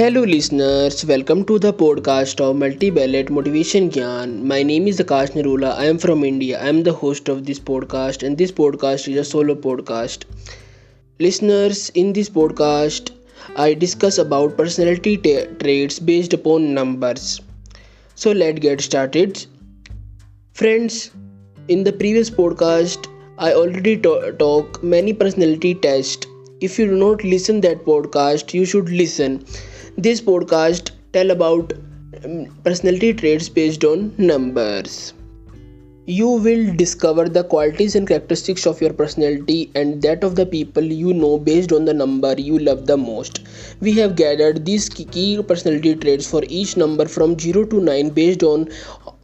Hello, listeners. Welcome to the podcast of Multi-Ballot Motivation Gyan. My name is Akash Nirula. I am from India. I am the host of this podcast, and this podcast is a solo podcast. Listeners, in this podcast, I discuss about personality traits based upon numbers. So let's get started. Friends, in the previous podcast, I already to- talk many personality tests. If you do not listen that podcast, you should listen this podcast tell about um, personality traits based on numbers. You will discover the qualities and characteristics of your personality and that of the people you know based on the number you love the most. We have gathered these key personality traits for each number from 0 to 9 based on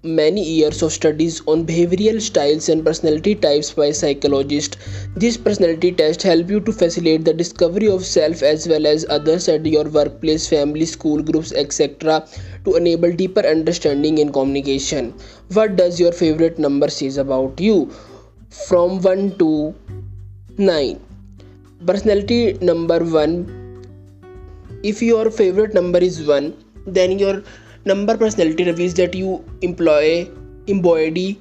many years of studies on behavioral styles and personality types by psychologists. These personality tests help you to facilitate the discovery of self as well as others at your workplace, family, school groups, etc. to enable deeper understanding and communication. What does your favorite number says about you? From 1 to 9. Personality number 1 if your favorite number is 1 then your number personality reveals that you employ embody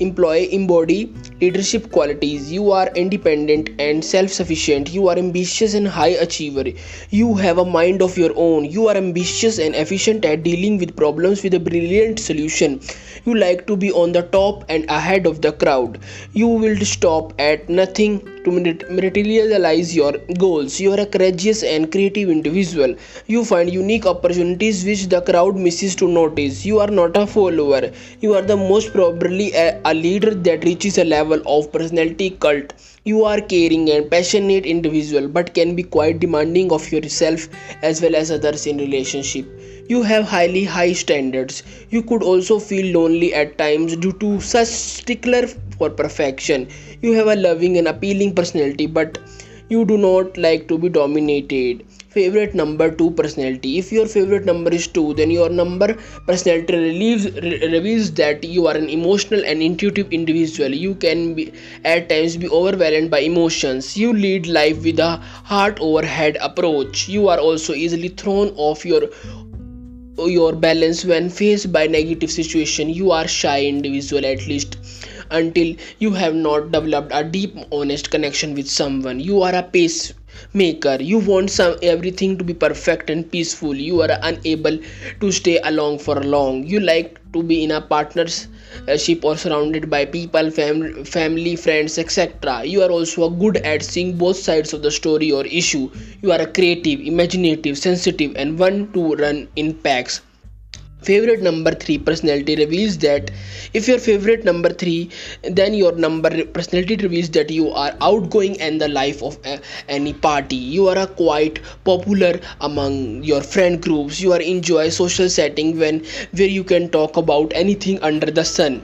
employ embody leadership qualities. You are independent and self-sufficient. You are ambitious and high achiever. You have a mind of your own. You are ambitious and efficient at dealing with problems with a brilliant solution. You like to be on the top and ahead of the crowd. You will stop at nothing to materialize your goals. You are a courageous and creative individual. You find unique opportunities which the crowd misses to notice. You are not a follower. You are the most probably a, a leader that reaches a level of personality cult. You are caring and passionate individual but can be quite demanding of yourself as well as others in relationship. You have highly high standards. You could also feel lonely at times due to such stickler for perfection. You have a loving and appealing personality but you do not like to be dominated. Favorite number 2 personality. If your favorite number is 2 then your number personality relieves, re- reveals that you are an emotional and intuitive individual. You can be at times be overwhelmed by emotions. You lead life with a heart over head approach. You are also easily thrown off your your balance when faced by negative situation. You are shy individual at least until you have not developed a deep honest connection with someone. You are a pacemaker. You want some everything to be perfect and peaceful. You are unable to stay along for long. You like to be in a partnership or surrounded by people fam- family friends etc you are also good at seeing both sides of the story or issue. You are a creative imaginative sensitive and one to run in packs favorite number 3 personality reveals that if your favorite number 3 then your number personality reveals that you are outgoing and the life of a, any party. You are quite popular among your friend groups. You are enjoy social setting when where you can talk about anything under the sun.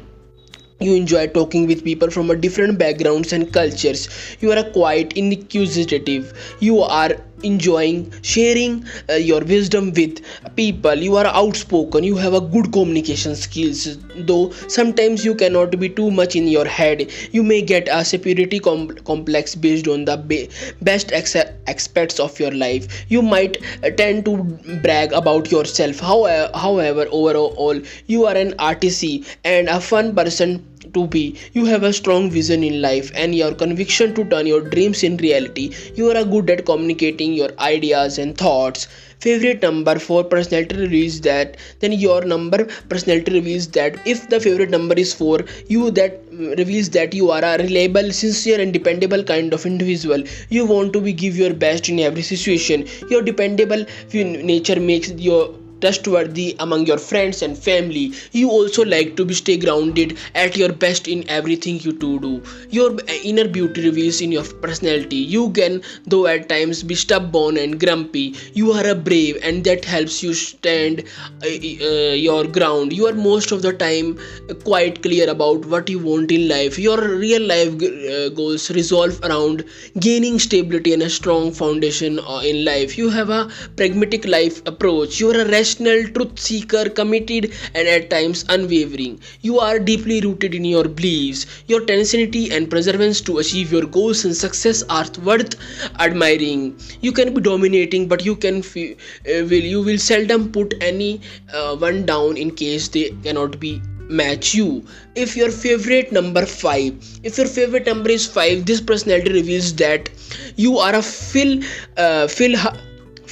You enjoy talking with people from a different backgrounds and cultures. You are quite inquisitive. You are enjoying sharing uh, your wisdom with people. You are outspoken. You have a good communication skills. Though sometimes you cannot be too much in your head you may get a superiority com- complex based on the be- best ex- aspects of your life. You might uh, tend to brag about yourself. However, however overall you are an artist and a fun person to be. You have a strong vision in life and your conviction to turn your dreams in reality. You are good at communicating your ideas and thoughts. Favorite number for personality reveals that then your number personality reveals that. If the favorite number is 4 you that mm, reveals that you are a reliable sincere and dependable kind of individual. You want to be give your best in every situation. Your dependable nature makes your trustworthy among your friends and family. You also like to be stay grounded at your best in everything you to do. Your inner beauty reveals in your personality. You can though at times be stubborn and grumpy. You are a brave and that helps you stand uh, uh, your ground. You are most of the time quite clear about what you want in life. Your real life uh, goals resolve around gaining stability and a strong foundation uh, in life. You have a pragmatic life approach. You are a rest truth seeker, committed, and at times unwavering. You are deeply rooted in your beliefs. Your tenacity and perseverance to achieve your goals and success are worth admiring. You can be dominating, but you can uh, will you will seldom put any uh, one down in case they cannot be match you if your favorite number 5 if your favorite number is 5 this personality reveals that you are a fill uh,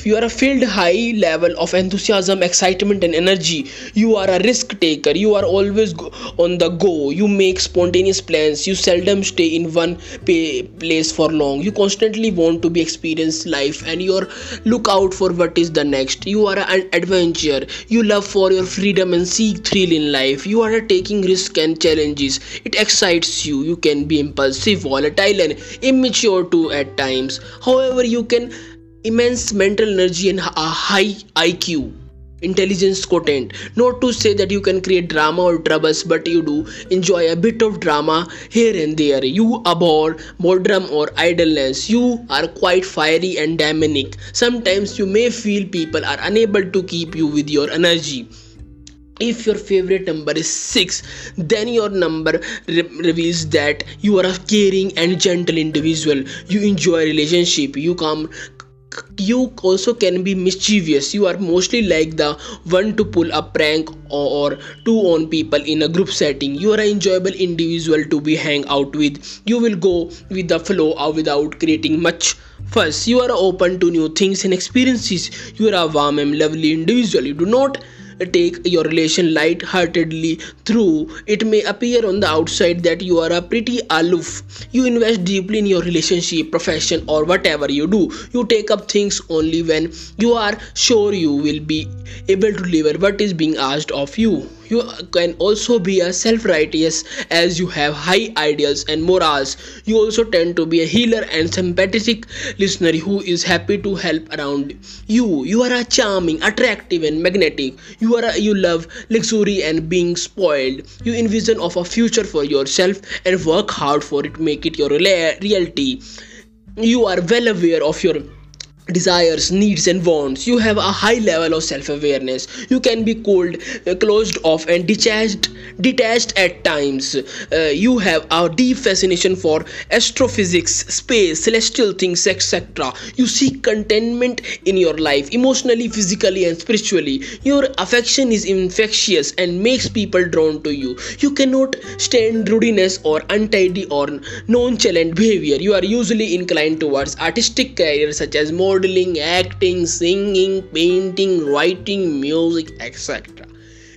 you are a filled high level of enthusiasm excitement and energy you are a risk taker. You are always on the go. You make spontaneous plans. You seldom stay in one place for long. You constantly want to be experience life and you are look out for what is the next. You are an adventurer. You love for your freedom and seek thrill in life. You are taking risk and challenges. It excites you. You can be impulsive volatile and immature too at times. However you can immense mental energy and a high IQ intelligence quotient. Not to say that you can create drama or troubles but you do enjoy a bit of drama here and there. You abhor boredom or idleness. You are quite fiery and dynamic sometimes you may feel people are unable to keep you with your energy. If your favorite number is 6 then your number re- reveals that you are a caring and gentle individual. You enjoy relationship. You come you also can be mischievous. You are mostly like the one to pull a prank or two on people in a group setting. You are an enjoyable individual to be hang out with. You will go with the flow without creating much fuss. You are open to new things and experiences. You are a warm and lovely individual. You do not take your relation light-heartedly through. It may appear on the outside that you are a pretty aloof. You invest deeply in your relationship profession or whatever you do. You take up things only when you are sure you will be able to deliver what is being asked of you you can also be a self-righteous as you have high ideals and morals. You also tend to be a healer and sympathetic listener who is happy to help around you. You are a charming attractive and magnetic. You are a, you love luxury and being spoiled. You envision of a future for yourself and work hard for it make it your reality. You are well aware of your desires needs and wants. You have a high level of self-awareness. You can be cold uh, closed off and detached detached at times. Uh, you have a deep fascination for astrophysics space celestial things etc you seek contentment in your life emotionally physically and spiritually. Your affection is infectious and makes people drawn to you. You cannot stand rudeness or untidy or nonchalant behavior. You are usually inclined towards artistic careers such as more modeling, acting, singing, painting, writing, music, etc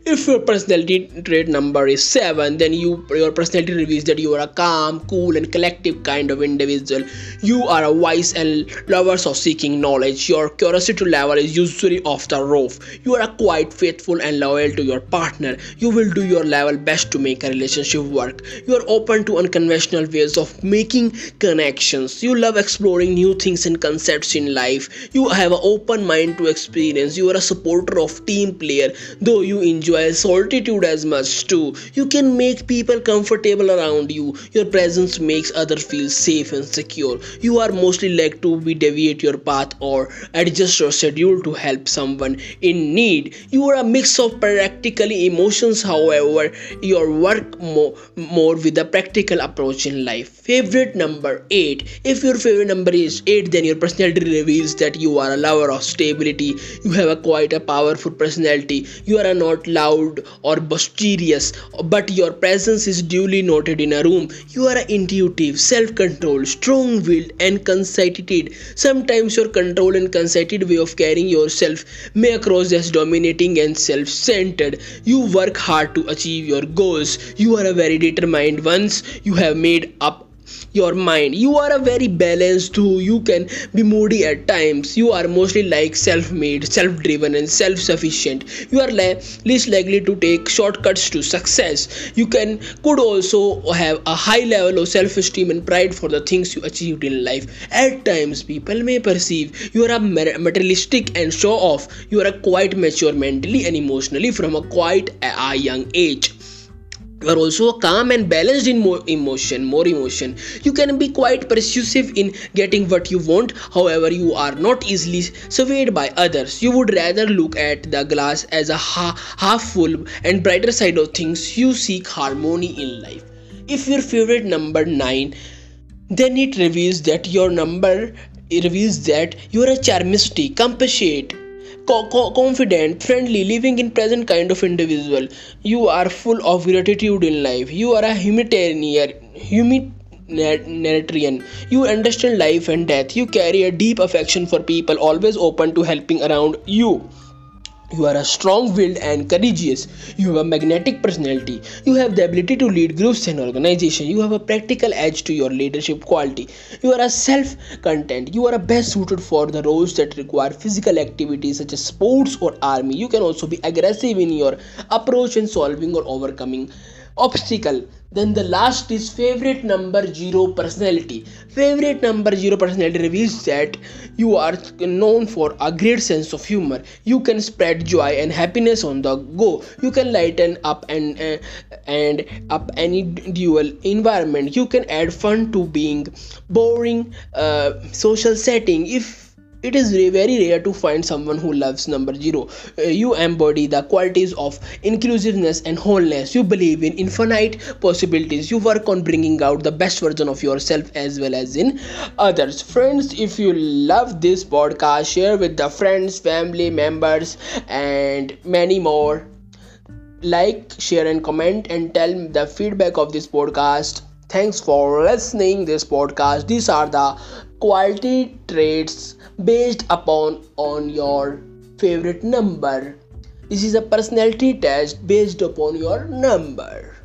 if your personality trait number is 7 then you your personality reveals that you are a calm cool and collective kind of individual. You are a wise and lovers of seeking knowledge. Your curiosity level is usually off the roof. You are quite faithful and loyal to your partner. You will do your level best to make a relationship work. You are open to unconventional ways of making connections. You love exploring new things and concepts in life. You have an open mind to experience. You are a supporter of team player though you enjoy enjoy solitude as much too. You can make people comfortable around you. Your presence makes others feel safe and secure. You are mostly like to be deviate your path or adjust your schedule to help someone in need. You are a mix of practically emotions, however, your work more, more with a practical approach in life. Favorite number 8. If your favorite number is 8, then your personality reveals that you are a lover of stability. You have a quite a powerful personality. You are not loud loud or boisterous, but your presence is duly noted in a room. You are intuitive, self controlled, strong willed, and conceited. Sometimes your controlled and conceited way of carrying yourself may cross as dominating and self centered. You work hard to achieve your goals. You are a very determined once you have made up your mind. You are a very balanced too. You can be moody at times. You are mostly like self-made self-driven and self-sufficient. You are le- least likely to take shortcuts to success. You can could also have a high level of self-esteem and pride for the things you achieved in life. At times people may perceive you are a materialistic and show off. You are a quite mature mentally and emotionally from a quite a young age you are also calm and balanced in more emotion more emotion. You can be quite persuasive in getting what you want. However you are not easily swayed by others. You would rather look at the glass as a ha- half full and brighter side of things. You seek harmony in life. If your favorite number 9 then it reveals that your number reveals that you are a charmistic compassionate co- co- confident, friendly, living in present kind of individual. You are full of gratitude in life. You are a humanitarian, humanitarian. You understand life and death. You carry a deep affection for people, always open to helping around you. You are a strong willed and courageous. You have a magnetic personality. You have the ability to lead groups and organizations. You have a practical edge to your leadership quality. You are a self content. You are best suited for the roles that require physical activity such as sports or army. You can also be aggressive in your approach in solving or overcoming obstacle. Then the last is favorite number zero personality. Favorite number zero personality reveals that you are known for a great sense of humor. You can spread joy and happiness on the go. You can lighten up and uh, and up any dual environment. You can add fun to being boring uh, social setting. If it is very rare to find someone who loves number zero. Uh, you embody the qualities of inclusiveness and wholeness. You believe in infinite possibilities. You work on bringing out the best version of yourself as well as in others. Friends, if you love this podcast, share with the friends, family members, and many more. Like, share, and comment, and tell the feedback of this podcast thanks for listening this podcast these are the quality traits based upon on your favorite number. This is a personality test based upon your number